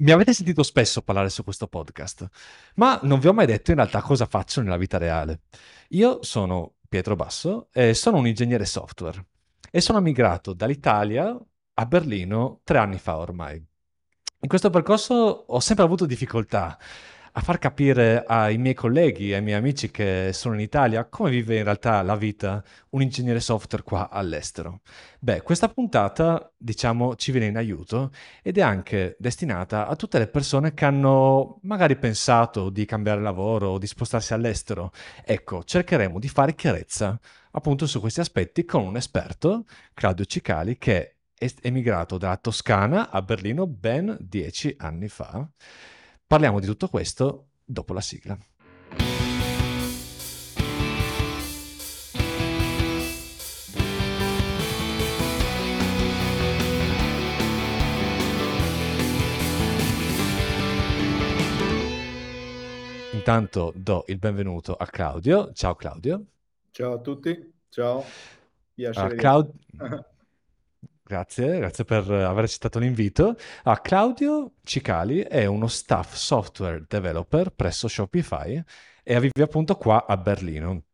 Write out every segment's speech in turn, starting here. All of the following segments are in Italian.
Mi avete sentito spesso parlare su questo podcast, ma non vi ho mai detto in realtà cosa faccio nella vita reale. Io sono Pietro Basso e sono un ingegnere software e sono migrato dall'Italia a Berlino tre anni fa ormai. In questo percorso ho sempre avuto difficoltà a far capire ai miei colleghi, ai miei amici che sono in Italia, come vive in realtà la vita un ingegnere software qua all'estero. Beh, questa puntata, diciamo, ci viene in aiuto ed è anche destinata a tutte le persone che hanno magari pensato di cambiare lavoro o di spostarsi all'estero. Ecco, cercheremo di fare chiarezza appunto su questi aspetti con un esperto, Claudio Cicali, che è emigrato dalla Toscana a Berlino ben dieci anni fa. Parliamo di tutto questo dopo la sigla. Intanto do il benvenuto a Claudio. Ciao Claudio. Ciao a tutti, ciao. Piacere. Uh, Claud- Grazie, grazie per aver accettato l'invito. Ah, Claudio Cicali è uno staff software developer presso Shopify e vive appunto qua a Berlino.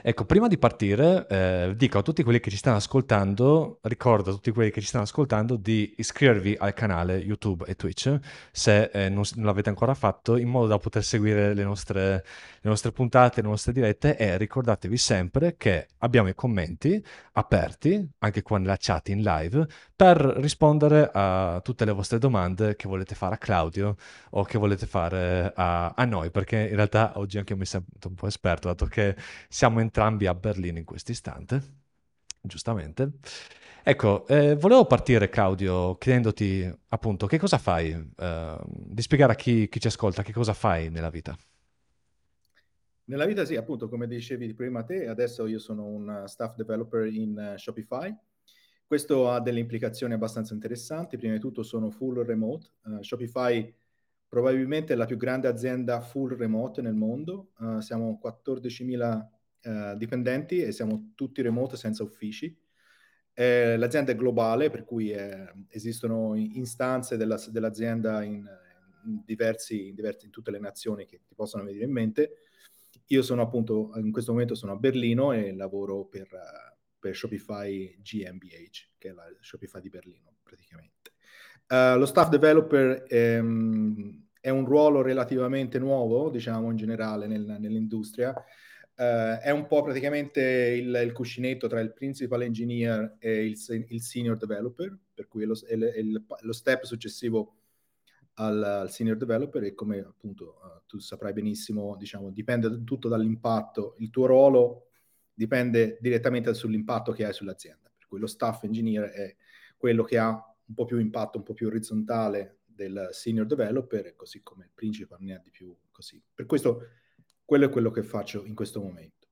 Ecco, prima di partire, eh, dico a tutti quelli che ci stanno ascoltando, ricordo a tutti quelli che ci stanno ascoltando di iscrivervi al canale YouTube e Twitch se eh, non, non, l'avete ancora fatto, in modo da poter seguire le nostre, le nostre puntate, le nostre dirette e ricordatevi sempre che abbiamo i commenti aperti, anche qua nella chat in live, per rispondere a tutte le vostre domande che volete fare a Claudio o che volete fare a, a noi, perché in realtà oggi anche io mi sento un po' esperto, dato che siamo entrambi a Berlino in questo istante, giustamente. Ecco, eh, volevo partire, Claudio, chiedendoti appunto che cosa fai, eh, di spiegare a chi, chi, ci ascolta che cosa fai nella vita. Nella vita sì, appunto, come dicevi prima te, adesso io sono un staff developer in uh, Shopify. Questo ha delle implicazioni abbastanza interessanti. Prima di tutto sono full remote. Uh, Shopify probabilmente è la più grande azienda full remote nel mondo. Uh, siamo 14.000 eh, dipendenti e siamo tutti remote senza uffici. Eh, l'azienda è globale, per cui eh, esistono istanze della, dell'azienda in, in, diversi, in, diversi, in tutte le nazioni che ti possono venire in mente. Io sono appunto, in questo momento sono a Berlino e lavoro per, per Shopify GmbH, che è la Shopify di Berlino praticamente. Uh, lo staff developer ehm, è un ruolo relativamente nuovo, diciamo in generale nel, nell'industria, Uh, è un po' praticamente il, il, cuscinetto tra il principal engineer e il, il senior developer, per cui è lo, è, è lo step successivo al, al, senior developer e come appunto uh, tu saprai benissimo, diciamo, dipende tutto dall'impatto. Il tuo ruolo dipende direttamente sull'impatto che hai sull'azienda, per cui lo staff engineer è quello che ha un po' più impatto, un po' più orizzontale del senior developer, così come il principal ne ha di più così. Per questo quello è quello che faccio in questo momento.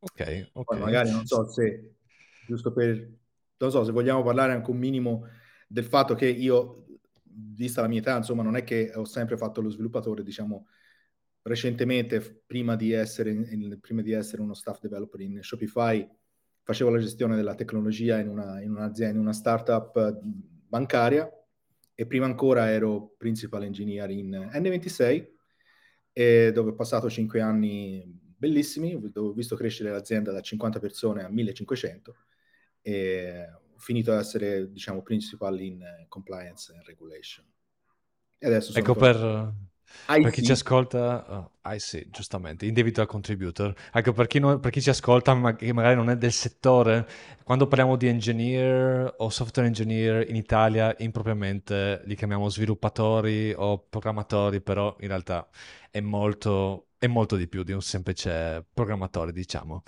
Ok, ok. Poi magari non so se, giusto per, non so, se vogliamo parlare anche un minimo del fatto che io, vista la mia età, insomma, non è che ho sempre fatto lo sviluppatore, diciamo, recentemente, prima di essere, in, prima di essere uno staff developer in Shopify, facevo la gestione della tecnologia in, una, in un'azienda, in una startup bancaria e prima ancora ero principal engineer in N26 e dove ho passato cinque anni bellissimi, dove ho visto crescere l'azienda da 50 persone a 1500 e ho finito ad essere, diciamo, principal in compliance and regulation. E adesso ecco per, per chi ci ascolta, oh, I see, giustamente, individual contributor. Ecco, per chi, non, per chi ci ascolta, ma che magari non è del settore, quando parliamo di engineer o software engineer in Italia, impropriamente li chiamiamo sviluppatori o programmatori, però in realtà è molto, è molto di più di un semplice programmatore, diciamo.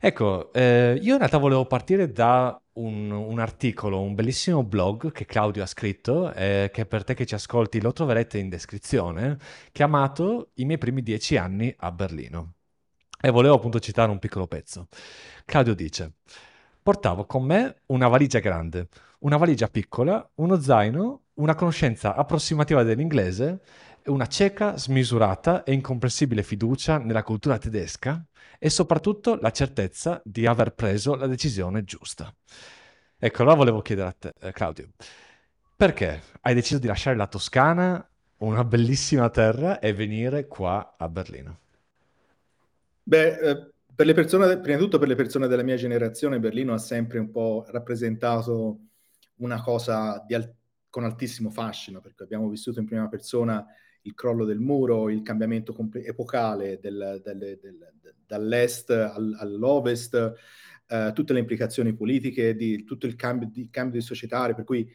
Ecco, eh, io in realtà volevo partire da un, un, articolo, un bellissimo blog che Claudio ha scritto, eh, che per te che ci ascolti lo troverete in descrizione, chiamato I miei primi dieci anni a Berlino. E volevo appunto citare un piccolo pezzo. Claudio dice, portavo con me una valigia grande, una valigia piccola, uno zaino, una conoscenza approssimativa dell'inglese una cieca, smisurata e incomprensibile fiducia nella cultura tedesca e soprattutto la certezza di aver preso la decisione giusta. Ecco, allora volevo chiedere a te, eh, Claudio, Perché hai deciso di lasciare la Toscana, una bellissima terra, e venire qua a Berlino? Beh, eh, per le persone, prima di tutto per le persone della mia generazione, Berlino ha sempre un po' rappresentato una cosa al- con altissimo fascino, perché abbiamo vissuto in prima persona il crollo del muro, il cambiamento comp- epocale del, del, del, dall'est al, all'ovest, eh, tutte le implicazioni politiche, di tutto il cambio di, cambio di societario, per cui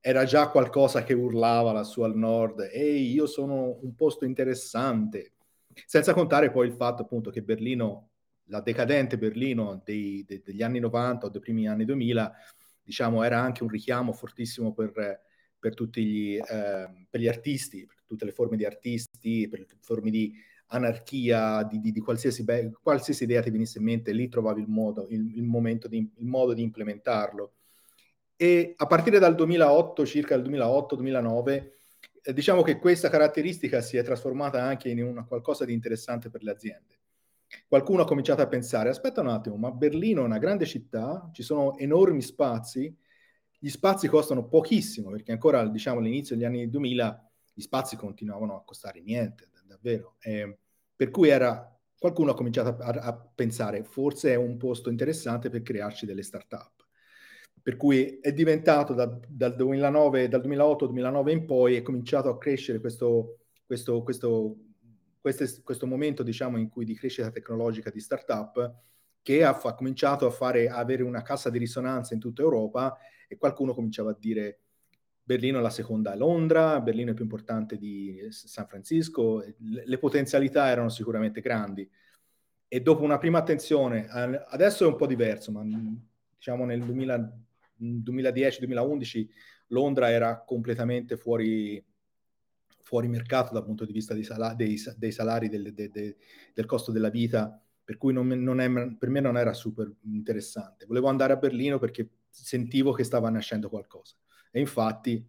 era già qualcosa che urlava lassù al nord, ehi, io sono un posto interessante, senza contare poi il fatto appunto che Berlino, la decadente Berlino dei, de, degli anni 90 o dei primi anni 2000, diciamo, era anche un richiamo fortissimo per, per tutti gli, eh, per gli artisti, tutte le forme di artisti, per le forme di anarchia, di, di, di qualsiasi, be- qualsiasi, idea ti venisse in mente, lì trovavi il modo, il, il, di, il modo di implementarlo. E a partire dal 2008, circa il 2008-2009, eh, diciamo che questa caratteristica si è trasformata anche in una qualcosa di interessante per le aziende. Qualcuno ha cominciato a pensare, aspetta un attimo, ma Berlino è una grande città, ci sono enormi spazi, gli spazi costano pochissimo, perché ancora diciamo, all'inizio degli anni 2000 gli spazi continuavano a costare niente, davvero. Eh, per cui era, qualcuno ha cominciato a, a, pensare, forse è un posto interessante per crearci delle start-up. Per cui è diventato da, dal, 2009, dal 2008-2009 in poi, è cominciato a crescere questo, questo, questo, questo, questo momento diciamo, in cui di crescita tecnologica di start-up che ha, ha cominciato a, fare, a avere una cassa di risonanza in tutta Europa e qualcuno cominciava a dire Berlino è la seconda a Londra, Berlino è più importante di San Francisco, le, potenzialità erano sicuramente grandi. E dopo una prima attenzione, adesso è un po' diverso, ma diciamo nel 2010-2011 Londra era completamente fuori, fuori mercato dal punto di vista dei, sal- dei, dei salari, del, de, de, del costo della vita, per cui non, non è, per me non era super interessante. Volevo andare a Berlino perché sentivo che stava nascendo qualcosa. E infatti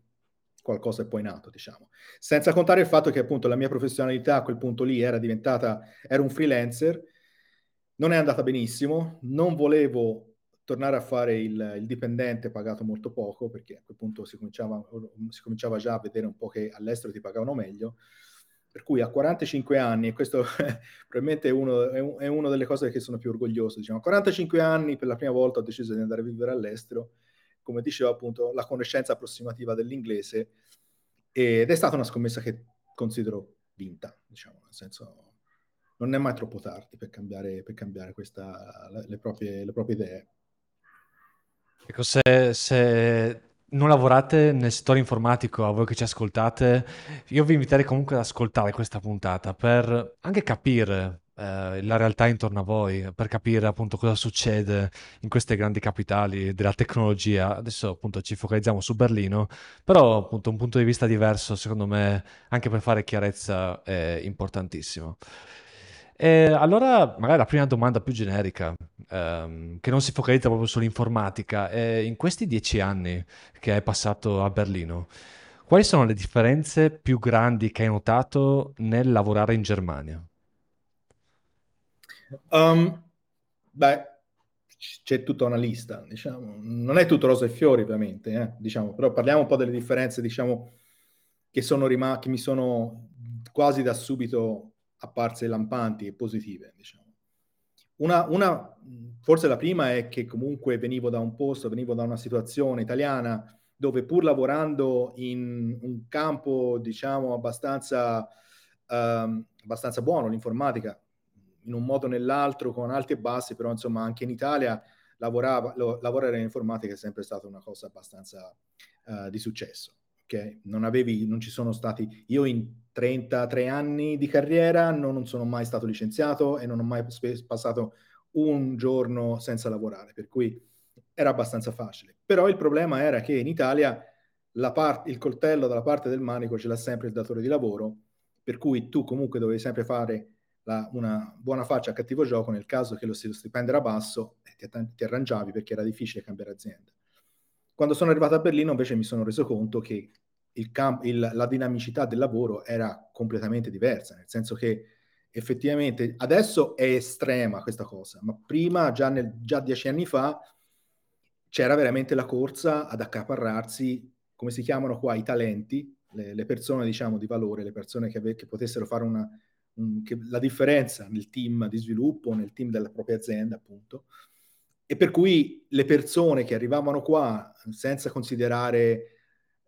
qualcosa è poi nato, diciamo. Senza contare il fatto che appunto la mia professionalità a quel punto lì era diventata, era un freelancer, non è andata benissimo, non volevo tornare a fare il, il dipendente pagato molto poco, perché a quel punto si cominciava, si cominciava già a vedere un po' che all'estero ti pagavano meglio, per cui a 45 anni, e questo probabilmente è, uno, è, un, è una delle cose che sono più orgoglioso, diciamo, a 45 anni per la prima volta ho deciso di andare a vivere all'estero, come dicevo appunto, la conoscenza approssimativa dell'inglese ed è stata una scommessa che considero vinta, diciamo, nel senso non è mai troppo tardi per cambiare, per cambiare questa, le, proprie, le proprie idee. Ecco, se, se non lavorate nel settore informatico, a voi che ci ascoltate, io vi inviterei comunque ad ascoltare questa puntata per anche capire eh, la realtà intorno a voi, per capire appunto cosa succede in queste grandi capitali della tecnologia. Adesso appunto ci focalizziamo su Berlino, però appunto un punto di vista diverso secondo me anche per fare chiarezza è importantissimo. E allora magari la prima domanda più generica, ehm, che non si focalizza proprio sull'informatica, è in questi dieci anni che hai passato a Berlino, quali sono le differenze più grandi che hai notato nel lavorare in Germania? Um, beh, c'è tutta una lista, diciamo. Non è tutto rose e fiori, ovviamente, eh, diciamo, però parliamo un po' delle differenze, diciamo, che, sono rim- che mi sono quasi da subito apparse lampanti e positive, diciamo. Una, una, forse la prima è che comunque venivo da un posto, venivo da una situazione italiana dove pur lavorando in un campo, diciamo, abbastanza, um, abbastanza buono, l'informatica, in un modo o nell'altro, con alti e bassi, però insomma anche in Italia lavorava, lo, lavorare in informatica è sempre stata una cosa abbastanza uh, di successo. Okay? Non, avevi, non ci sono stati, io in 33 anni di carriera non, non sono mai stato licenziato e non ho mai sp- passato un giorno senza lavorare, per cui era abbastanza facile. Però il problema era che in Italia part- il coltello dalla parte del manico ce l'ha sempre il datore di lavoro, per cui tu comunque dovevi sempre fare la, una buona faccia a cattivo gioco nel caso che lo stipendio era basso e ti, ti arrangiavi perché era difficile cambiare azienda. Quando sono arrivato a Berlino invece mi sono reso conto che il camp- il, la dinamicità del lavoro era completamente diversa, nel senso che effettivamente adesso è estrema questa cosa, ma prima, già, nel, già dieci anni fa, c'era veramente la corsa ad accaparrarsi come si chiamano qua, i talenti, le, le persone diciamo di valore, le persone che, che potessero fare una, un, che, la differenza nel team di sviluppo, nel team della propria azienda appunto, e per cui le persone che arrivavano qua senza considerare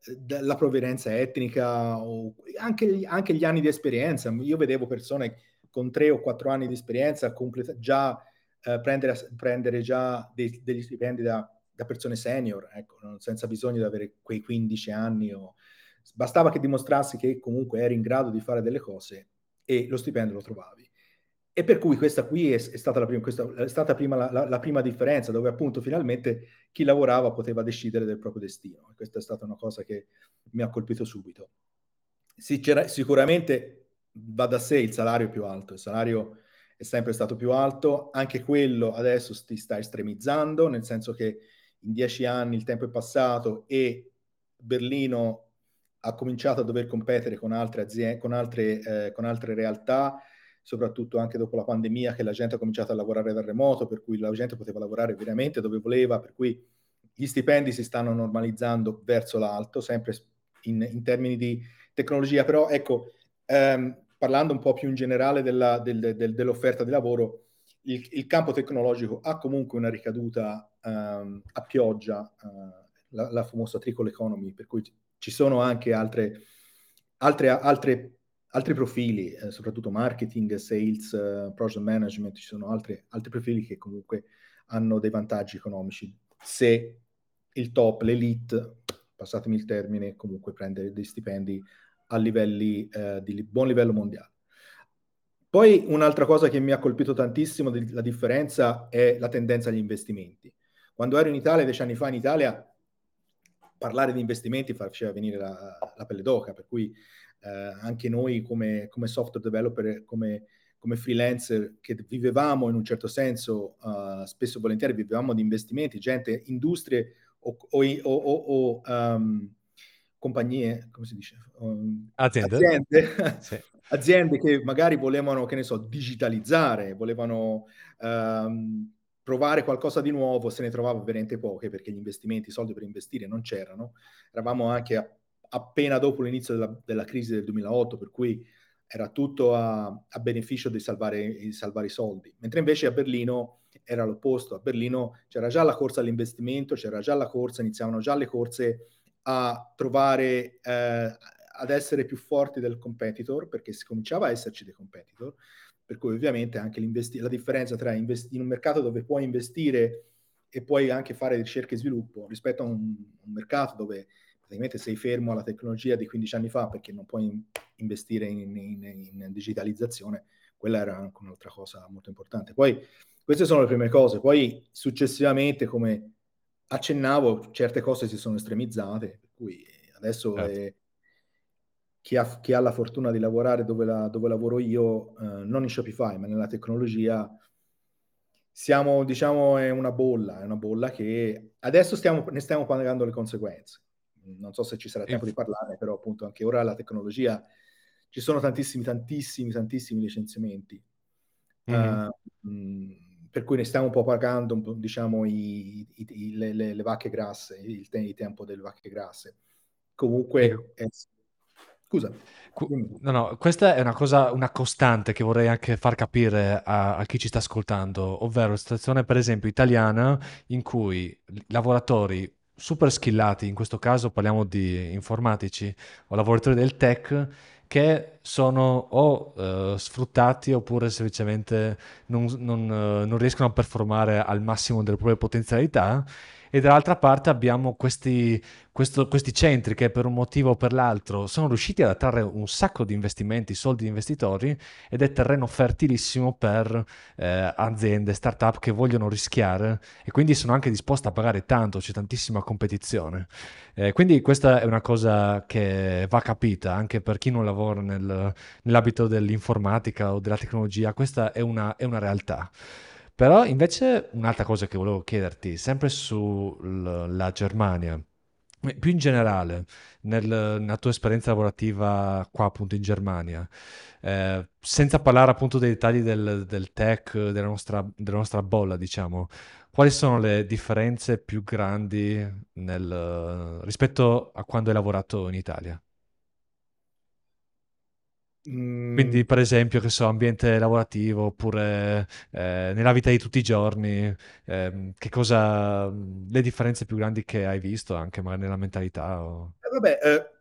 eh, la provenienza etnica o anche, anche, gli anni di esperienza. Io vedevo persone con tre o quattro anni di esperienza completa, già eh, prendere, prendere, già dei, degli stipendi da, da, persone senior, ecco, senza bisogno di avere quei 15 anni. O... Bastava che dimostrassi che comunque eri in grado di fare delle cose e lo stipendio lo trovavi. E per cui questa qui è, è stata, la prima, questa, è stata prima la, la, la, prima differenza, dove appunto finalmente chi lavorava poteva decidere del proprio destino. Questa è stata una cosa che mi ha colpito subito. sicuramente va da sé il salario più alto, il salario è sempre stato più alto, anche quello adesso si sta estremizzando, nel senso che in dieci anni il tempo è passato e Berlino ha cominciato a dover competere con altre, aziende, con altre, eh, con altre realtà, soprattutto anche dopo la pandemia che la gente ha cominciato a lavorare da remoto, per cui la gente poteva lavorare veramente dove voleva, per cui gli stipendi si stanno normalizzando verso l'alto, sempre in, in termini di tecnologia, però ecco, ehm, parlando un po' più in generale della, del, del, dell'offerta di lavoro, il, il, campo tecnologico ha comunque una ricaduta ehm, a pioggia, eh, la, la famosa trickle economy, per cui ci sono anche altre, altre, altre altri profili, eh, soprattutto marketing, sales, uh, project management, ci sono altri, altri profili che comunque hanno dei vantaggi economici. Se il top, l'elite, passatemi il termine, comunque prende dei stipendi a livelli eh, di buon livello mondiale. Poi un'altra cosa che mi ha colpito tantissimo la differenza è la tendenza agli investimenti. Quando ero in Italia, dieci anni fa in Italia, parlare di investimenti faceva venire la, la pelle d'oca, per cui eh, anche noi come, come, software developer, come, come, freelancer che vivevamo in un certo senso, uh, spesso e volentieri vivevamo di investimenti, gente, industrie o, o, o, o um, compagnie, come si dice? Um, aziende. Aziende, sì. aziende, che magari volevano, che ne so, digitalizzare, volevano um, provare qualcosa di nuovo, se ne trovava veramente poche perché gli investimenti, i soldi per investire non c'erano. Eravamo anche a appena dopo l'inizio della, della, crisi del 2008, per cui era tutto a, a beneficio di salvare, di salvare, i soldi. Mentre invece a Berlino era l'opposto, a Berlino c'era già la corsa all'investimento, c'era già la corsa, iniziavano già le corse a trovare, eh, ad essere più forti del competitor, perché si cominciava a esserci dei competitor, per cui ovviamente anche la differenza tra investi- in un mercato dove puoi investire e puoi anche fare ricerca e sviluppo rispetto a un, un mercato dove praticamente sei fermo alla tecnologia di 15 anni fa perché non puoi investire in, in, in digitalizzazione, quella era anche un'altra cosa molto importante. Poi queste sono le prime cose, poi successivamente, come accennavo, certe cose si sono estremizzate, per cui adesso certo. è, chi, ha, chi, ha, la fortuna di lavorare dove, la, dove lavoro io, eh, non in Shopify, ma nella tecnologia, siamo, diciamo, è una bolla, è una bolla che adesso stiamo, ne stiamo pagando le conseguenze non so se ci sarà tempo di parlare, però appunto anche ora la tecnologia, ci sono tantissimi, tantissimi, tantissimi licenziamenti. Mm-hmm. Uh, per cui ne stiamo un po' pagando, diciamo, i, i, i, le, le, le, vacche grasse, il, il, tempo delle vacche grasse. Comunque, è... scusa. No, no, questa è una cosa, una costante che vorrei anche far capire a, a, chi ci sta ascoltando, ovvero la situazione, per esempio, italiana in cui lavoratori super skillati, in questo caso parliamo di informatici o lavoratori del tech, che sono o uh, sfruttati oppure semplicemente non, non, uh, non riescono a performare al massimo delle proprie potenzialità e dall'altra parte abbiamo questi, questo, questi centri che per un motivo o per l'altro sono riusciti ad attrarre un sacco di investimenti, soldi di investitori ed è terreno fertilissimo per eh, aziende, start-up che vogliono rischiare e quindi sono anche disposte a pagare tanto, c'è tantissima competizione. Eh, quindi questa è una cosa che va capita anche per chi non lavora nel, nell'ambito dell'informatica o della tecnologia, questa è una, è una realtà. Però invece un'altra cosa che volevo chiederti, sempre sulla Germania, più in generale, nel, nella tua esperienza lavorativa qua appunto in Germania, eh, senza parlare appunto dei dettagli del, del tech, della nostra, della nostra, bolla, diciamo, quali sono le differenze più grandi nel, rispetto a quando hai lavorato in Italia? Quindi, mm. per esempio, che so, ambiente lavorativo oppure eh, nella vita di tutti i giorni, eh, che cosa, le differenze più grandi che hai visto anche magari nella mentalità? O... Eh, vabbè, eh,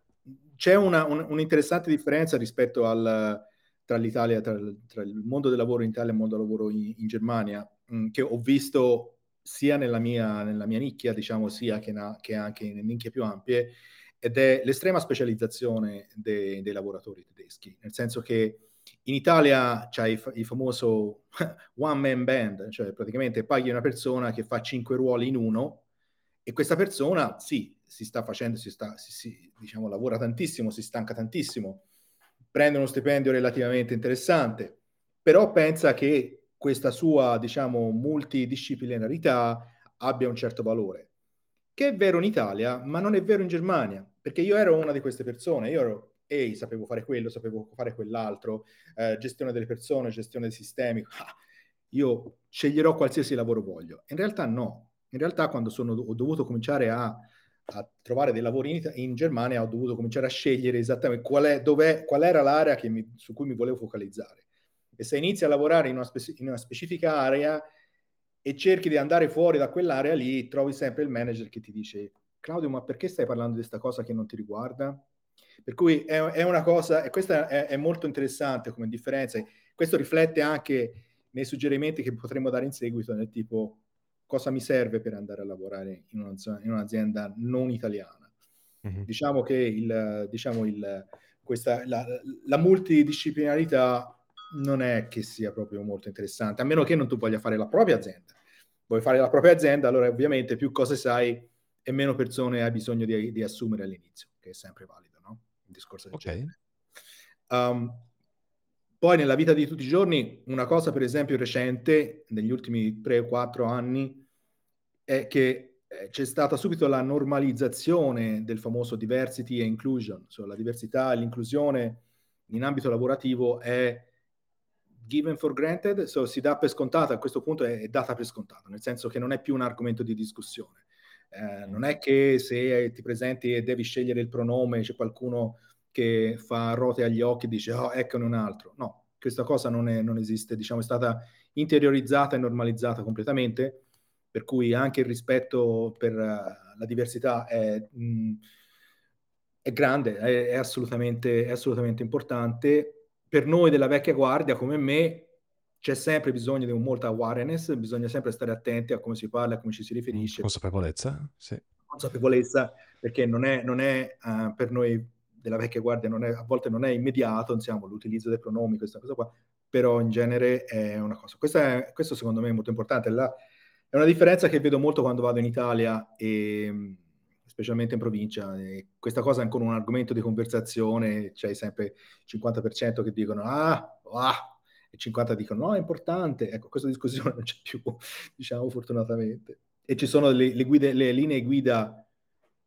c'è una, un, un'interessante differenza rispetto al, tra l'Italia, tra, tra, il mondo del lavoro in Italia e il mondo del lavoro in, in Germania, mh, mm, che ho visto sia nella mia, nella mia nicchia, diciamo, sia che, na, che anche in nicchie più ampie ed è l'estrema specializzazione de, dei lavoratori tedeschi, nel senso che in Italia c'è il, il, famoso one man band, cioè praticamente paghi una persona che fa cinque ruoli in uno e questa persona sì, si sta facendo, si sta, si, si, diciamo, lavora tantissimo, si stanca tantissimo, prende uno stipendio relativamente interessante, però pensa che questa sua, diciamo, multidisciplinarità abbia un certo valore che è vero in Italia, ma non è vero in Germania, perché io ero una di queste persone, io ero, ehi, sapevo fare quello, sapevo fare quell'altro, eh, gestione delle persone, gestione dei sistemi, ah, io sceglierò qualsiasi lavoro voglio. In realtà no, in realtà quando sono, ho dovuto cominciare a, a trovare dei lavori in, in, Germania, ho dovuto cominciare a scegliere esattamente qual, è, dov'è, qual era l'area mi, su cui mi volevo focalizzare. E se inizi a lavorare in una, spe, in una specifica area, e cerchi di andare fuori da quell'area lì, trovi sempre il manager che ti dice Claudio, ma perché stai parlando di questa cosa che non ti riguarda? Per cui è, è una cosa, e questa è, è, molto interessante come differenza. Questo riflette anche nei suggerimenti che potremmo dare in seguito, nel tipo cosa mi serve per andare a lavorare in, una, in un'azienda non italiana. Mm-hmm. Diciamo che il, diciamo il, questa, la, la multidisciplinarità non è che sia proprio molto interessante, a meno che non tu voglia fare la propria azienda. Vuoi fare la propria azienda, allora ovviamente più cose sai e meno persone hai bisogno di, di assumere all'inizio, che è sempre valido, no? Il discorso del okay. um, poi nella vita di tutti i giorni, una cosa per esempio recente, negli ultimi 3 o 4 anni, è che eh, c'è stata subito la normalizzazione del famoso diversity e inclusion, cioè la diversità e l'inclusione in ambito lavorativo è given for granted, so si dà per scontata, a questo punto è, è data per scontata, nel senso che non è più un argomento di discussione. Eh, non è che se ti presenti e devi scegliere il pronome, c'è qualcuno che fa rote agli occhi e dice oh, eccone un altro. No, questa cosa non, è, non esiste, diciamo, è stata interiorizzata e normalizzata completamente, per cui anche il rispetto per uh, la diversità è, mh, mm, è grande, è, assolutamente, è assolutamente importante per noi della vecchia guardia come me c'è sempre bisogno di un molta awareness, bisogna sempre stare attenti a come si parla, a come ci si riferisce. Consapevolezza, sì. Consapevolezza, perché non è, non è uh, per noi della vecchia guardia, è, a volte non è immediato, insomma, l'utilizzo dei pronomi, questa cosa qua, però in genere è una cosa. È, questo secondo me è molto importante. La, è una differenza che vedo molto quando vado in Italia e specialmente in provincia. E questa cosa è ancora un argomento di conversazione, c'è sempre il 50% che dicono ah, ah, e 50% dicono no, è importante. Ecco, questa discussione non c'è più, diciamo fortunatamente. E ci sono le, le, guide, le linee guida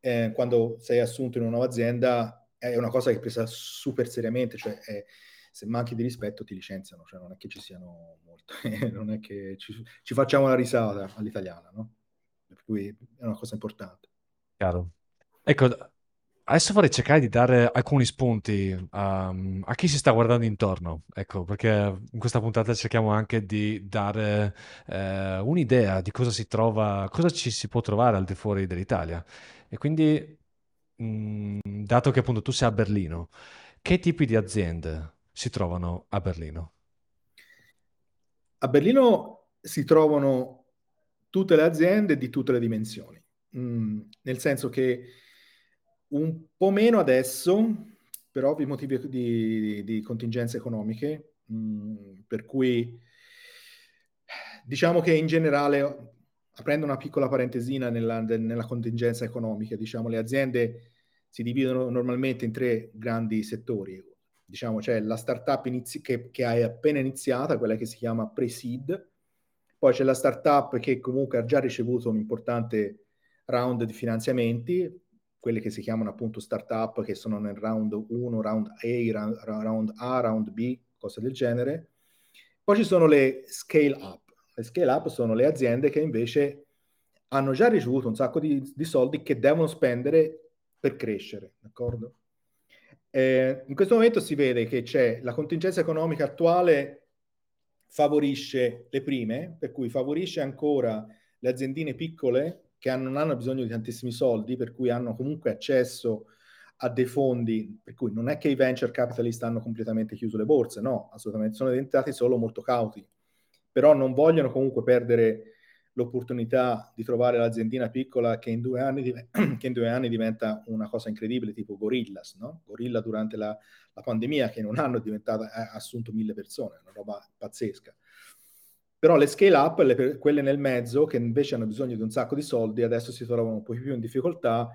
eh, quando sei assunto in una nuova azienda, è una cosa che è presa super seriamente, cioè è, se manchi di rispetto ti licenziano, cioè non è che ci siano molto, non è che ci, ci facciamo la risata all'italiana, no? Per cui è una cosa importante. Chiaro. Ecco, adesso vorrei cercare di dare alcuni spunti um, a chi si sta guardando intorno, ecco, perché in questa puntata cerchiamo anche di dare eh, un'idea di cosa si trova, cosa ci si può trovare al di fuori dell'Italia. E quindi, mh, mm, dato che appunto tu sei a Berlino, che tipi di aziende si trovano a Berlino? A Berlino si trovano tutte le aziende di tutte le dimensioni Mm, nel senso che un po' meno adesso, per ovvi motivi di, di, di contingenze economiche, mh, mm, per cui diciamo che in generale, aprendo una piccola parentesina nella, nella contingenza economica, diciamo le aziende si dividono normalmente in tre grandi settori. Diciamo c'è la startup inizi- che, che è appena iniziata, quella che si chiama pre-seed, poi c'è la startup che comunque ha già ricevuto un importante round di finanziamenti, quelle che si chiamano appunto startup che sono nel round 1, round A, round A, round B, cose del genere. Poi ci sono le scale up. Le scale up sono le aziende che invece hanno già ricevuto un sacco di, di soldi che devono spendere per crescere, d'accordo? Eh, in questo momento si vede che c'è la contingenza economica attuale favorisce le prime, per cui favorisce ancora le aziendine piccole che non hanno bisogno di tantissimi soldi, per cui hanno comunque accesso a dei fondi, per cui non è che i venture capitalist hanno completamente chiuso le borse, no, assolutamente, sono diventati solo molto cauti, però non vogliono comunque perdere l'opportunità di trovare l'aziendina piccola che in due anni, che in due anni diventa una cosa incredibile, tipo Gorillas, no? Gorilla durante la, la pandemia, che in un anno ha assunto mille persone, una roba pazzesca. Però le scale up, le, quelle nel mezzo, che invece hanno bisogno di un sacco di soldi, adesso si trovano un po' più in difficoltà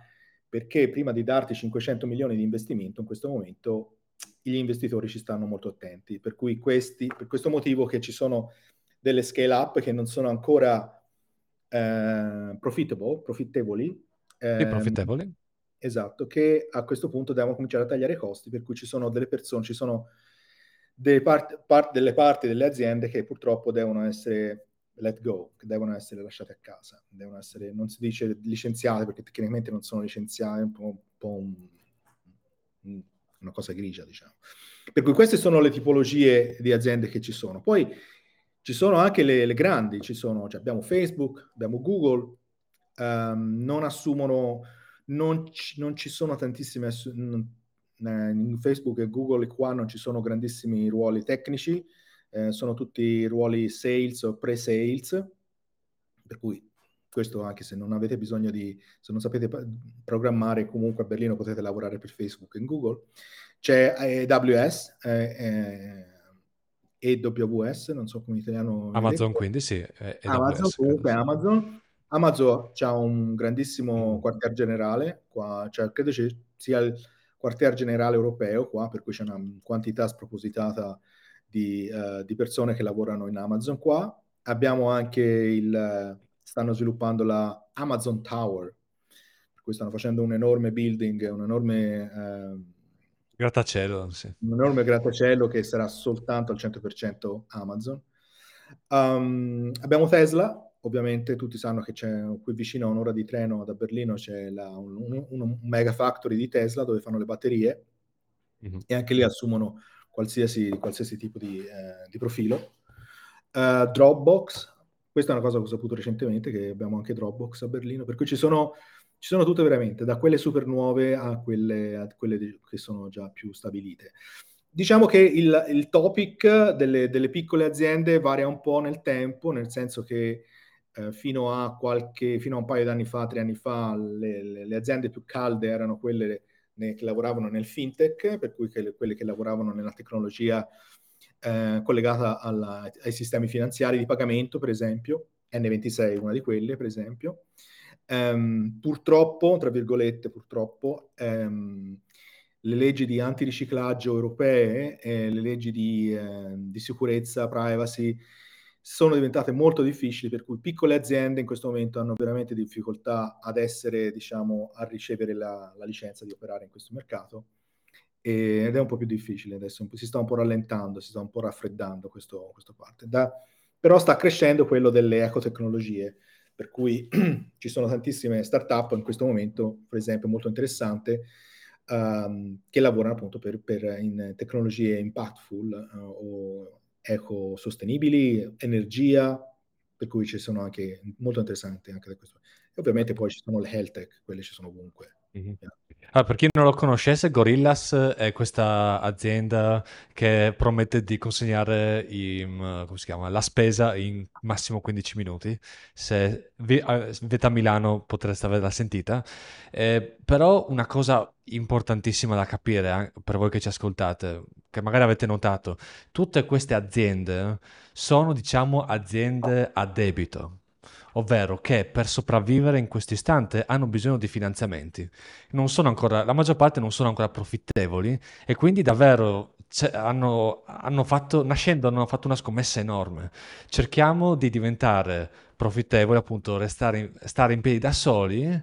perché prima di darti 500 milioni di investimento, in questo momento gli investitori ci stanno molto attenti. Per cui questi, per questo motivo che ci sono delle scale up che non sono ancora eh, profitable, profittevoli. Eh, profittevoli. Esatto, che a questo punto devono cominciare a tagliare i costi, per cui ci sono delle persone, ci sono part, part, delle parti delle aziende che purtroppo devono essere let go, che devono essere lasciate a casa, devono essere, non si dice licenziate perché tecnicamente non sono licenziate, è un po', un, po un, una cosa grigia, diciamo. Per cui queste sono le tipologie di aziende che ci sono. Poi ci sono anche le, le grandi, sono, cioè abbiamo Facebook, abbiamo Google, um, non assumono, non ci, non ci sono tantissime, non, in Facebook e Google qua non ci sono grandissimi ruoli tecnici, eh, sono tutti ruoli sales o pre-sales, per cui questo anche se non avete bisogno di, se non sapete programmare, comunque a Berlino potete lavorare per Facebook e Google. C'è AWS, eh, AWS, non so come in italiano. Amazon quindi sì. Amazon, comunque Amazon. Amazon ha un grandissimo quartier generale qua, cioè credo ci sia il quartier generale europeo qua, per cui c'è una quantità spropositata di, uh, di, persone che lavorano in Amazon qua. Abbiamo anche il, stanno sviluppando la Amazon Tower, per cui stanno facendo un enorme building, un enorme... Uh, grattacielo, sì. Un enorme grattacielo che sarà soltanto al 100% Amazon. Um, abbiamo Tesla, ovviamente tutti sanno che c'è qui vicino a un'ora di treno da Berlino c'è la, un, un, un, mega factory di Tesla dove fanno le batterie mm-hmm. e anche lì assumono qualsiasi, qualsiasi tipo di, eh, di profilo. Uh, Dropbox, questa è una cosa che ho saputo recentemente, che abbiamo anche Dropbox a Berlino, per cui ci sono, ci sono tutte veramente, da quelle super nuove a quelle, a quelle che sono già più stabilite. Diciamo che il, il topic delle, delle, piccole aziende varia un po' nel tempo, nel senso che eh, fino, a qualche, fino a un paio di anni fa, tre anni fa, le, le, le aziende più calde erano quelle ne, che lavoravano nel fintech, per cui che, quelle che lavoravano nella tecnologia eh, collegata alla, ai sistemi finanziari di pagamento, per esempio. N26 è una di quelle, per esempio. Um, purtroppo, tra virgolette, purtroppo, um, le leggi di antiriciclaggio europee, e le leggi di, eh, di sicurezza, privacy, sono diventate molto difficili, per cui piccole aziende in questo momento hanno veramente difficoltà ad essere, diciamo, a ricevere la, la licenza di operare in questo mercato ed è un po' più difficile adesso, si sta un po' rallentando, si sta un po' raffreddando questo, questa parte. Da, però sta crescendo quello delle ecotecnologie, per cui ci sono tantissime start-up in questo momento, per esempio molto interessante, um, che lavorano appunto per, per in tecnologie impactful uh, o ecosostenibili, energia, per cui ci sono anche molto interessanti anche da questo. E ovviamente poi ci sono le health tech, quelle ci sono ovunque. Ah, per chi non lo conoscesse, Gorillas è questa azienda che promette di consegnare i, mm, chiama, la spesa in massimo 15 minuti. Se vi, a Milano potreste averla sentita. Eh, però una cosa importantissima da capire eh, per voi che ci ascoltate, che magari avete notato, tutte queste aziende sono, diciamo, aziende a debito ovvero che per sopravvivere in questo istante hanno bisogno di finanziamenti. Ancora, la maggior parte non sono ancora profittevoli e quindi davvero hanno, hanno fatto, nascendo hanno fatto una scommessa enorme. Cerchiamo di diventare profittevoli, appunto, restare stare in piedi da soli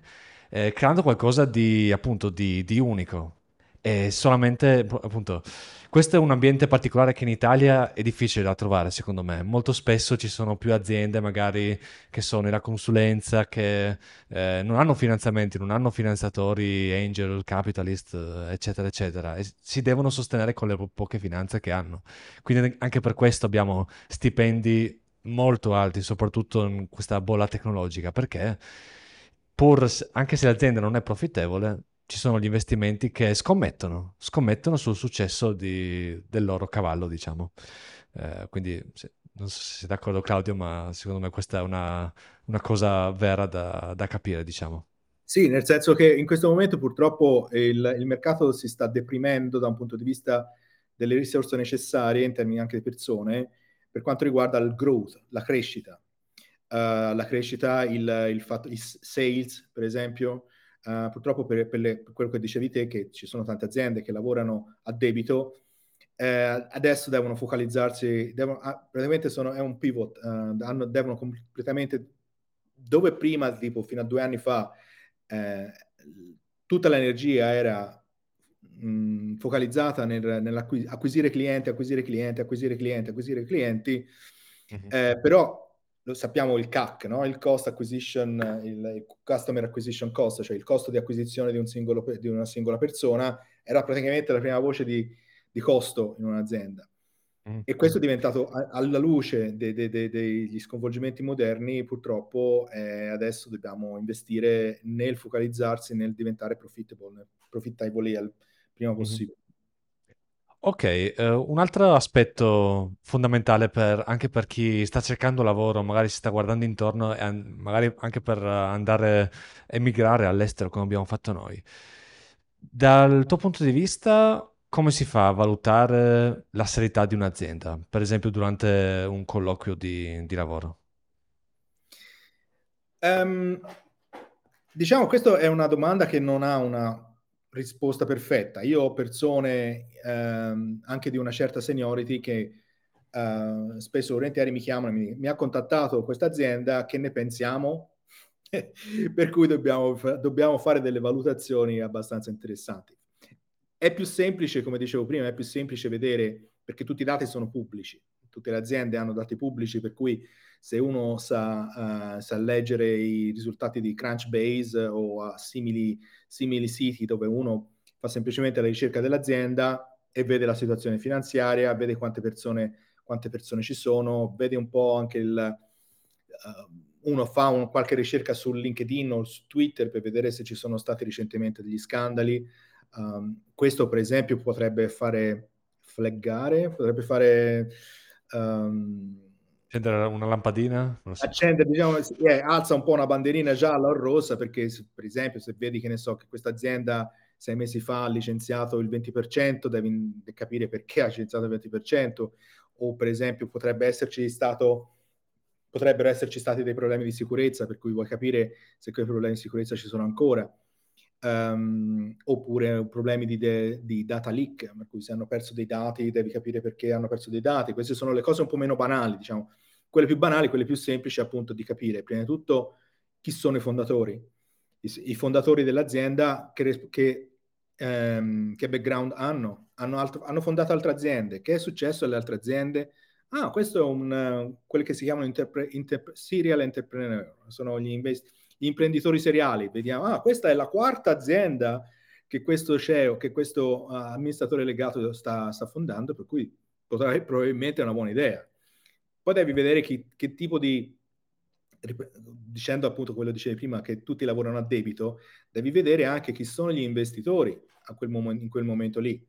eh, creando qualcosa di, appunto, di, di unico. E solamente, appunto, questo è un ambiente particolare che in Italia è difficile da trovare, secondo me. Molto spesso ci sono più aziende, magari che sono nella consulenza, che eh, non hanno finanziamenti, non hanno finanziatori, angel, capitalist, eccetera, eccetera, e si devono sostenere con le po- poche finanze che hanno. Quindi anche per questo abbiamo stipendi molto alti, soprattutto in questa bolla tecnologica, perché pur, anche se l'azienda non è profittevole, ci sono gli investimenti che scommettono, scommettono sul successo di, del loro cavallo, diciamo. Eh, quindi se, non so se sei d'accordo Claudio, ma secondo me questa è una, una cosa vera da, da, capire, diciamo. Sì, nel senso che in questo momento purtroppo il, il, mercato si sta deprimendo da un punto di vista delle risorse necessarie in termini anche di persone per quanto riguarda il growth, la crescita. Uh, la crescita, il, il, fatto, i sales, per esempio, Uh, purtroppo per, per, le, per, quello che dicevi te, che ci sono tante aziende che lavorano a debito, eh, adesso devono focalizzarsi, devono, ah, praticamente sono, è un pivot, uh, hanno, devono completamente, dove prima, tipo fino a due anni fa, eh, tutta l'energia era mh, focalizzata nel, nell'acquisire clienti, acquisire clienti, acquisire clienti, acquisire clienti, mm-hmm. eh, però lo sappiamo il CAC, no? il cost acquisition, il, customer acquisition cost, cioè il costo di acquisizione di, un singolo, di una singola persona, era praticamente la prima voce di, di costo in un'azienda. Mm. E questo è diventato, alla luce de, de, de, degli sconvolgimenti moderni, purtroppo eh, adesso dobbiamo investire nel focalizzarsi, nel diventare profitable, profittable il prima mm-hmm. possibile. Ok, eh, un altro aspetto fondamentale per- anche per chi sta cercando lavoro, magari si sta guardando intorno e an- magari anche per eh, andare a emigrare all'estero come abbiamo fatto noi. Dal tuo punto di vista, come si fa a valutare la serietà di un'azienda, per esempio durante un colloquio di, di lavoro? Um, diciamo, questa è una domanda che non ha una risposta perfetta. Io ho persone ehm, anche di una certa seniority che eh, spesso e volentieri mi chiamano, mi, mi ha contattato questa azienda, che ne pensiamo? per cui dobbiamo, dobbiamo fare delle valutazioni abbastanza interessanti. È più semplice, come dicevo prima, è più semplice vedere perché tutti i dati sono pubblici, tutte le aziende hanno dati pubblici, per cui se uno sa, uh, sa leggere i risultati di Crunchbase o a simili, simili siti dove uno fa semplicemente la ricerca dell'azienda e vede la situazione finanziaria, vede quante persone, quante persone ci sono, vede un po' anche il... Uh, uno fa un, qualche ricerca su LinkedIn o su Twitter per vedere se ci sono stati recentemente degli scandali. Um, questo, per esempio, potrebbe fare flaggare, potrebbe fare um, accendere una lampadina? So. Accendere, diciamo, eh, alza un po' una bandierina gialla o rossa perché, per esempio, se vedi che ne so che questa azienda sei mesi fa ha licenziato il 20%, devi capire perché ha licenziato il 20%, o per esempio potrebbe esserci stato potrebbero esserci stati dei problemi di sicurezza, per cui vuoi capire se quei problemi di sicurezza ci sono ancora. Um, oppure problemi di, de, di, data leak, per cui se hanno perso dei dati devi capire perché hanno perso dei dati. Queste sono le cose un po' meno banali, diciamo. Quelle più banali, quelle più semplici appunto di capire. Prima di tutto chi sono i fondatori. I, i fondatori dell'azienda che, che, um, che background hanno? Hanno, altro, hanno, fondato altre aziende. Che è successo alle altre aziende? Ah, questo è un, uh, quelli che si chiamano interpre, interpre, serial entrepreneur, sono gli investitori gli imprenditori seriali, vediamo, ah, questa è la quarta azienda che questo CEO, che questo uh, amministratore legato sta, sta, fondando, per cui potrebbe, probabilmente è una buona idea. Poi devi vedere chi, che tipo di, dicendo appunto quello che dicevi prima, che tutti lavorano a debito, devi vedere anche chi sono gli investitori quel mom- in quel momento lì.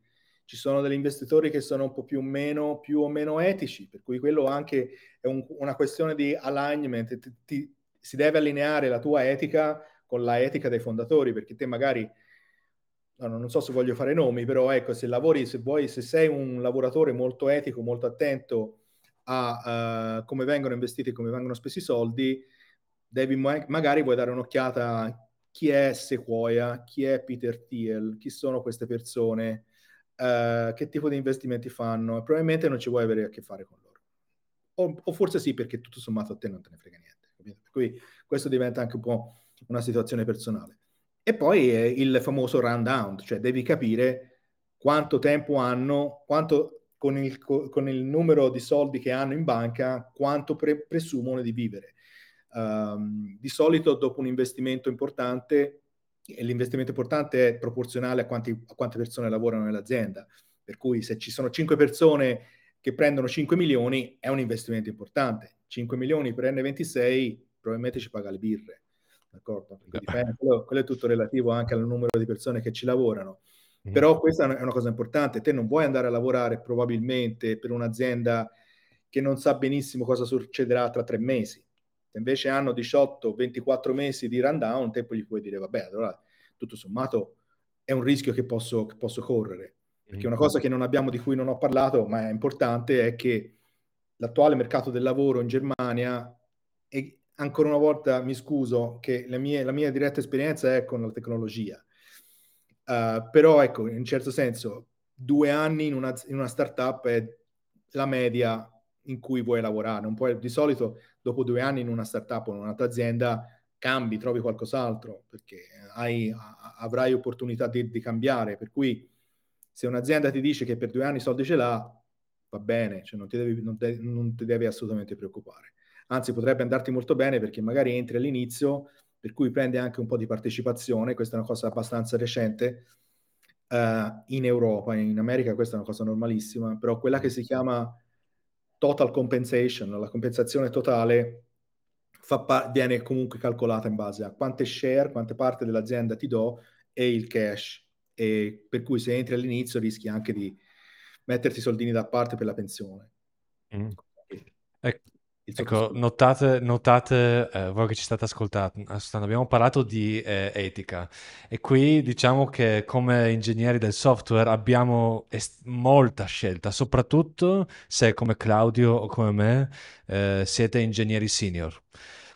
Ci sono degli investitori che sono un po' più o meno, più o meno etici, per cui quello anche è un, una questione di alignment, ti, ti, si deve allineare la tua etica con la etica dei fondatori, perché te magari, no, non so se voglio fare nomi, però ecco, se lavori, se vuoi, se sei un lavoratore molto etico, molto attento a uh, come vengono investiti come vengono spesi i soldi, devi ma- magari vuoi dare un'occhiata a chi è Sequoia, chi è Peter Thiel, chi sono queste persone, uh, che tipo di investimenti fanno, e probabilmente non ci vuoi avere a che fare con loro. O, o forse sì, perché tutto sommato a te non te ne frega niente. Per cui questo diventa anche un po' una situazione personale. E poi è il famoso rundown, cioè devi capire quanto tempo hanno, quanto con il, con il numero di soldi che hanno in banca, quanto pre- presumono di vivere. Um, di solito dopo un investimento importante, e l'investimento importante è proporzionale a, quanti, a quante persone lavorano nell'azienda, per cui se ci sono 5 persone che prendono 5 milioni è un investimento importante. 5 milioni per N26 probabilmente ci paga le birre, d'accordo? Dipende, quello, quello, è tutto relativo anche al numero di persone che ci lavorano. Mm. Però questa è una cosa importante, te non vuoi andare a lavorare probabilmente per un'azienda che non sa benissimo cosa succederà tra tre mesi. Se invece hanno 18-24 mesi di rundown, te poi gli puoi dire, vabbè, allora tutto sommato è un rischio che posso, che posso correre. Perché una cosa che non abbiamo, di cui non ho parlato, ma è importante, è che l'attuale mercato del lavoro in Germania, e ancora una volta mi scuso che la mia, la mia diretta esperienza è con la tecnologia, uh, però ecco, in un certo senso, due anni in una, in una startup è la media in cui vuoi lavorare. Po' di solito, dopo due anni in una startup o in un'altra azienda, cambi, trovi qualcos'altro, perché hai, avrai opportunità di, di cambiare. Per cui se un'azienda ti dice che per due anni i soldi ce l'ha, va bene, cioè non ti, devi, non, te, non ti devi assolutamente preoccupare. Anzi, potrebbe andarti molto bene perché magari entri all'inizio, per cui prendi anche un po' di partecipazione, questa è una cosa abbastanza recente, uh, in Europa, in America questa è una cosa normalissima, però quella che si chiama total compensation, la compensazione totale, pa- viene comunque calcolata in base a quante share, quante parti dell'azienda ti do e il cash e per cui se entri all'inizio rischi anche di metterti i soldini da parte per la pensione. Mm. Ecco, ecco notate, notate eh, voi che ci state ascoltando, abbiamo parlato di eh, etica e qui diciamo che come ingegneri del software abbiamo est- molta scelta, soprattutto se come Claudio o come me eh, siete ingegneri senior.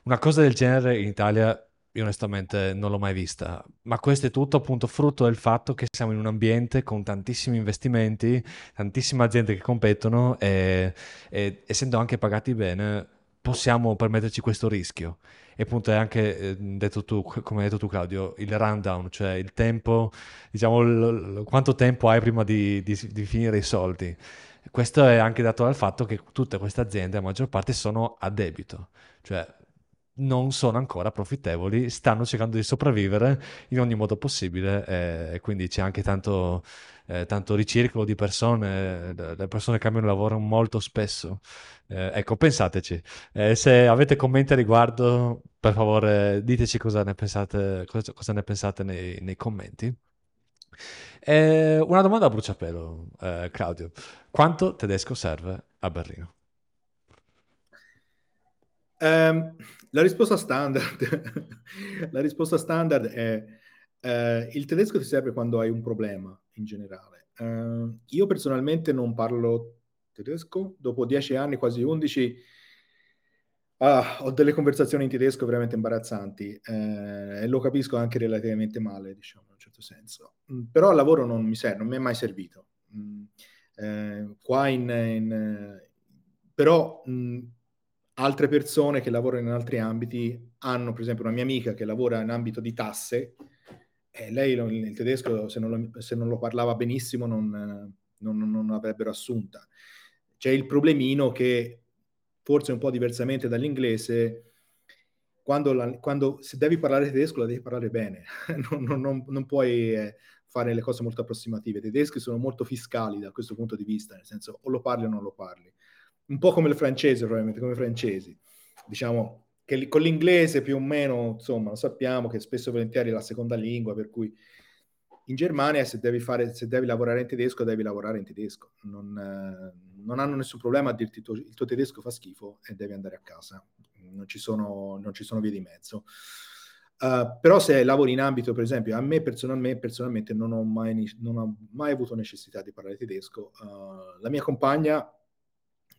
Una cosa del genere in Italia io onestamente non l'ho mai vista, ma questo è tutto appunto frutto del fatto che siamo in un ambiente con tantissimi investimenti, tantissime aziende che competono e, e essendo anche pagati bene possiamo permetterci questo rischio. E appunto è anche eh, detto tu, come hai detto tu Claudio, il rundown, cioè il tempo, diciamo l- l- quanto tempo hai prima di, di, di finire i soldi. Questo è anche dato dal fatto che tutte queste aziende, la maggior parte, sono a debito. Cioè, non sono ancora profittevoli, stanno cercando di sopravvivere in ogni modo possibile eh, e quindi c'è anche tanto, eh, tanto ricircolo di persone, le persone cambiano lavoro molto spesso. Eh, ecco, pensateci. Eh, se avete commenti a riguardo, per favore diteci cosa ne pensate, cosa, cosa ne pensate nei, nei commenti. Eh, una domanda a bruciapelo, eh, Claudio. Quanto tedesco serve a Berlino? Um, la risposta standard, la risposta standard è eh, il tedesco ti serve quando hai un problema in generale. Uh, io personalmente non parlo tedesco, dopo dieci anni, quasi undici, ah, ho delle conversazioni in tedesco veramente imbarazzanti eh, e lo capisco anche relativamente male, diciamo, in un certo senso. Mm, però al lavoro non mi serve, non mi è mai servito. Mm, eh, qua in, in però mh, mm, altre persone che lavorano in altri ambiti hanno, per esempio, una mia amica che lavora in ambito di tasse, e lei il tedesco, se non lo, se non lo parlava benissimo, non, non, non l'avrebbero assunta. C'è il problemino che, forse un po' diversamente dall'inglese, quando, la, quando se devi parlare tedesco la devi parlare bene, non, non, puoi eh, fare le cose molto approssimative. I tedeschi sono molto fiscali da questo punto di vista, nel senso o lo parli o non lo parli un po' come il francese probabilmente, come i francesi. Diciamo che con l'inglese più o meno, insomma, lo sappiamo che spesso e volentieri è la seconda lingua, per cui in Germania se devi, fare, se devi lavorare in tedesco, devi lavorare in tedesco. Non, eh, non hanno nessun problema a dirti tu, il tuo tedesco fa schifo e devi andare a casa. Non ci sono, non ci sono vie di mezzo. Uh, però se lavori in ambito, per esempio, a me personalmente, personalmente non, ho mai, non ho mai avuto necessità di parlare tedesco. Uh, la mia compagna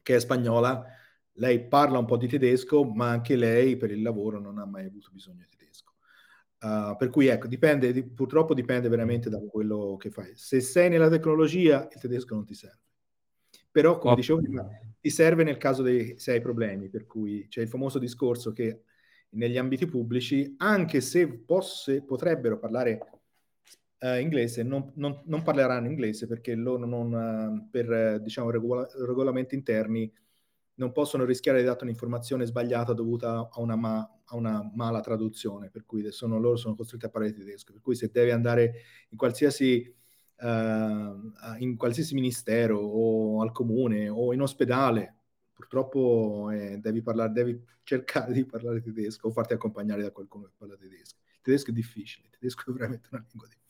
che è spagnola, lei parla un po' di tedesco, ma anche lei per il lavoro non ha mai avuto bisogno di tedesco. Uh, per cui ecco, dipende, di, purtroppo dipende veramente da quello che fai. Se sei nella tecnologia, il tedesco non ti serve. Però, come oh. dicevo prima, ti serve nel caso dei, se hai problemi, per cui c'è il famoso discorso che negli ambiti pubblici, anche se posse, potrebbero parlare eh, inglese, non, non, non, parleranno inglese perché loro non, eh, per diciamo, regola, regolamenti interni non possono rischiare di dare un'informazione sbagliata dovuta a una, ma, a una mala traduzione, per cui sono, loro sono costretti a parlare tedesco. Per cui se devi andare in qualsiasi, uh, in qualsiasi ministero o al comune o in ospedale, purtroppo eh, devi, parlare, devi cercare di parlare tedesco o farti accompagnare da qualcuno che parla tedesco. Il tedesco è difficile, il tedesco è veramente una lingua difficile.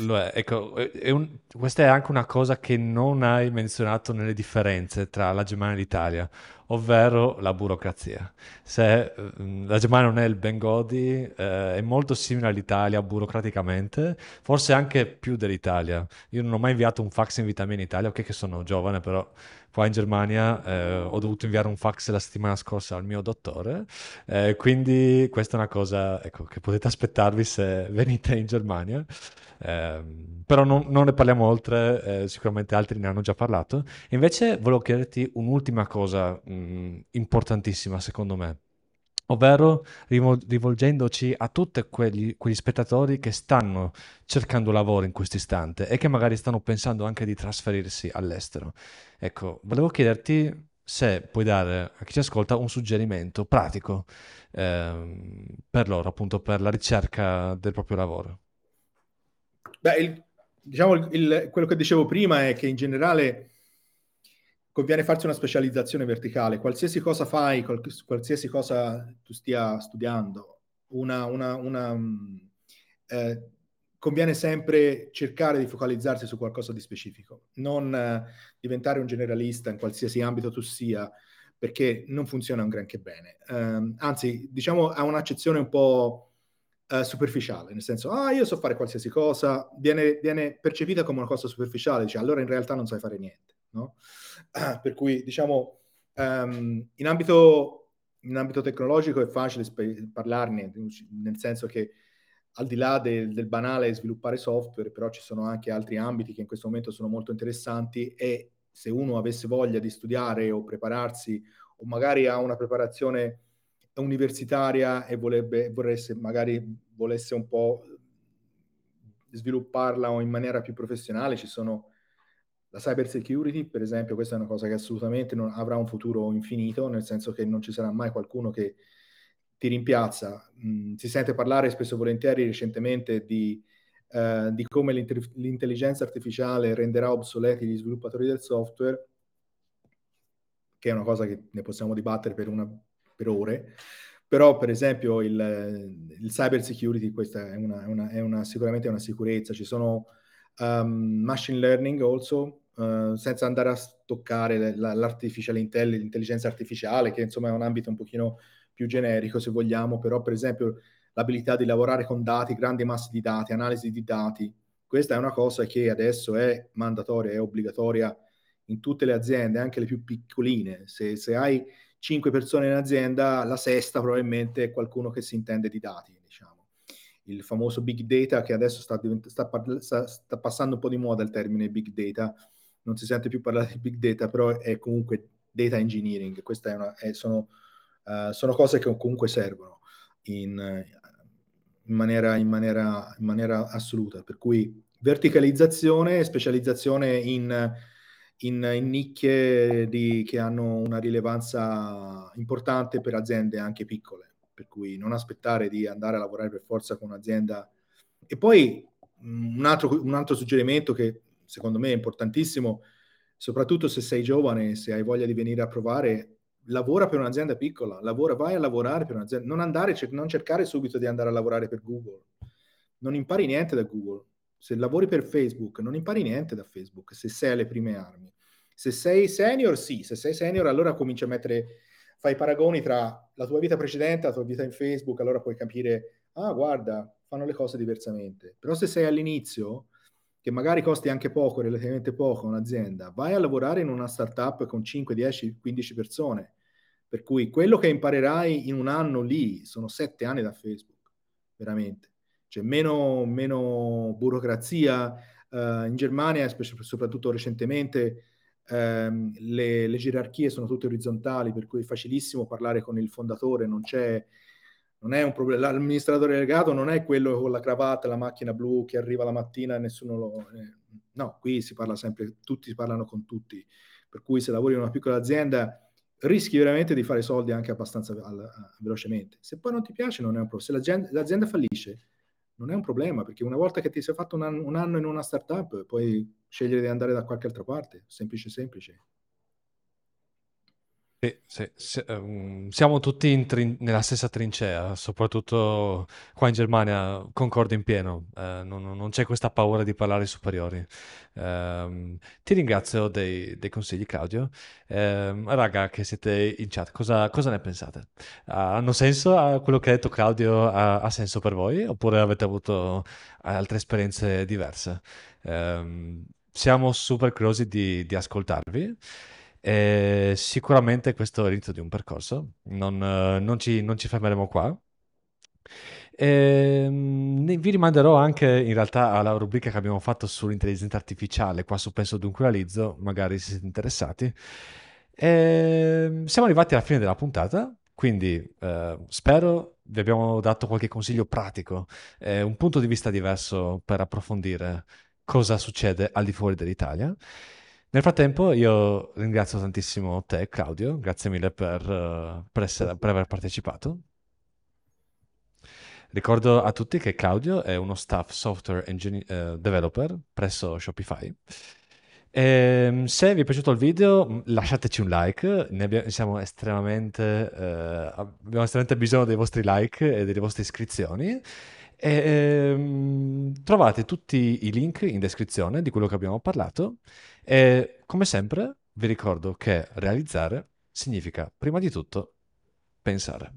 Lo è, ecco, è un, questa è anche una cosa che non hai menzionato nelle differenze tra la Germania e l'Italia, ovvero la burocrazia. Se mm, la Germania non è il Bengodi, eh, è molto simile all'Italia burocraticamente, forse anche più dell'Italia. Io non ho mai inviato un fax in vita mia in Italia, ok che sono giovane, però qua in Germania eh, ho dovuto inviare un fax la settimana scorsa al mio dottore, eh, quindi questa è una cosa ecco, che potete aspettarvi se venite in Germania. Eh, però non, non, ne parliamo oltre, eh, sicuramente altri ne hanno già parlato. Invece volevo chiederti un'ultima cosa mh, mm, importantissima secondo me ovvero rivolgendoci a tutti quegli, quegli, spettatori che stanno cercando lavoro in questo istante e che magari stanno pensando anche di trasferirsi all'estero. Ecco, volevo chiederti se puoi dare a chi ci ascolta un suggerimento pratico eh, per loro, appunto, per la ricerca del proprio lavoro. Beh, il, diciamo il, quello che dicevo prima è che in generale conviene farsi una specializzazione verticale. Qualsiasi cosa fai, qualsiasi cosa tu stia studiando, una, una, una, mm, eh, conviene sempre cercare di focalizzarsi su qualcosa di specifico, non eh, diventare un generalista in qualsiasi ambito tu sia, perché non funziona un granché bene. Eh, anzi, diciamo, ha un'accezione un po' eh, superficiale, nel senso, ah, io so fare qualsiasi cosa, viene, viene percepita come una cosa superficiale, cioè allora in realtà non sai fare niente no? per cui diciamo um, in, ambito, in, ambito, tecnologico è facile sp- parlarne, nel senso che al di là del, del, banale sviluppare software, però ci sono anche altri ambiti che in questo momento sono molto interessanti e se uno avesse voglia di studiare o prepararsi o magari ha una preparazione universitaria e vorrebbe, vorresse, magari volesse un po' svilupparla in maniera più professionale, ci sono la cyber security, per esempio, questa è una cosa che assolutamente non avrà un futuro infinito, nel senso che non ci sarà mai qualcuno che ti rimpiazza. Mm, si sente parlare spesso e volentieri recentemente di, uh, di come l'intelligenza artificiale renderà obsoleti gli sviluppatori del software, che è una cosa che ne possiamo dibattere per, una, per ore. Però, per esempio, il, il cyber security, questa è, una, una, è sicuramente una sicurezza. Ci sono um, machine learning also, Uh, senza andare a toccare l'artificial intelligence, l'intelligenza artificiale, che insomma è un ambito un pochino più generico se vogliamo, però per esempio l'abilità di lavorare con dati, grandi masse di dati, analisi di dati, questa è una cosa che adesso è mandatoria, è obbligatoria in tutte le aziende, anche le più piccoline. Se, se hai cinque persone in azienda, la sesta probabilmente è qualcuno che si intende di dati. Il famoso big data che adesso sta, sta, sta, sta passando un po' di moda il termine big data, non si sente più parlare di big data, però è comunque data engineering. Queste sono, uh, sono, cose che comunque servono in, in, maniera, in, maniera, in, maniera, assoluta. Per cui verticalizzazione e specializzazione in, in, nicchie di, che hanno una rilevanza importante per aziende anche piccole. Per cui non aspettare di andare a lavorare per forza con un'azienda. E poi un altro, un altro suggerimento che secondo me è importantissimo, soprattutto se sei giovane, se hai voglia di venire a provare, lavora per un'azienda piccola, lavora, vai a lavorare per un'azienda, non, andare, non cercare subito di andare a lavorare per Google, non impari niente da Google. Se lavori per Facebook, non impari niente da Facebook, se sei alle prime armi. Se sei senior, sì, se sei senior, allora cominci a mettere, fai paragoni tra la tua vita precedente e la tua vita in Facebook, allora puoi capire, ah, guarda, fanno le cose diversamente. Però se sei all'inizio, che magari costi anche poco, relativamente poco, un'azienda, vai a lavorare in una startup con 5, 10, 15 persone. Per cui quello che imparerai in un anno lì sono sette anni da Facebook, veramente. C'è meno, meno burocrazia. Uh, in Germania, soprattutto recentemente, um, le, le, gerarchie sono tutte orizzontali, per cui è facilissimo parlare con il fondatore, non c'è non è un problema. L'amministratore delegato non è quello con la cravatta, la macchina blu che arriva la mattina e nessuno lo... Eh, no, qui si parla sempre, tutti parlano con tutti. Per cui se lavori in una piccola azienda rischi veramente di fare soldi anche abbastanza al, velocemente. Se poi non ti piace non è un problema. Se l'azienda, l'azienda, fallisce non è un problema, perché una volta che ti sei fatto un anno, un anno in una startup puoi scegliere di andare da qualche altra parte. Semplice, semplice. Sì, sì, sì, um, siamo tutti trin- nella stessa trincea, soprattutto qua in Germania, concordo in pieno, uh, non, non, c'è questa paura di parlare ai superiori. Um, ti ringrazio dei, dei consigli, Claudio. Um, raga, che siete in chat, cosa, cosa ne pensate? Uh, hanno senso? Uh, quello che ha detto Claudio ha, ha, senso per voi? Oppure avete avuto altre esperienze diverse? siamo super curiosi di, di ascoltarvi. E sicuramente questo è l'inizio di un percorso, non, non, ci, non ci, fermeremo qua. E, ehm, vi rimanderò anche in realtà alla rubrica che abbiamo fatto sull'intelligenza artificiale qua su Penso Dunque Realizzo, magari se siete interessati. E, ehm, siamo arrivati alla fine della puntata, quindi eh, spero vi abbiamo dato qualche consiglio pratico, eh, un punto di vista diverso per approfondire cosa succede al di fuori dell'Italia. Nel frattempo io ringrazio tantissimo te, Claudio, grazie mille per, uh, per, essere, per aver partecipato. Ricordo a tutti che Claudio è uno staff software engineer, uh, developer presso Shopify. E, ehm, se vi è piaciuto il video lasciateci un like, abbiamo, siamo estremamente, uh, abbiamo estremamente bisogno dei vostri like e delle vostre iscrizioni. E, ehm, trovate tutti i link in descrizione di quello che abbiamo parlato e come sempre vi ricordo che realizzare significa prima di tutto pensare.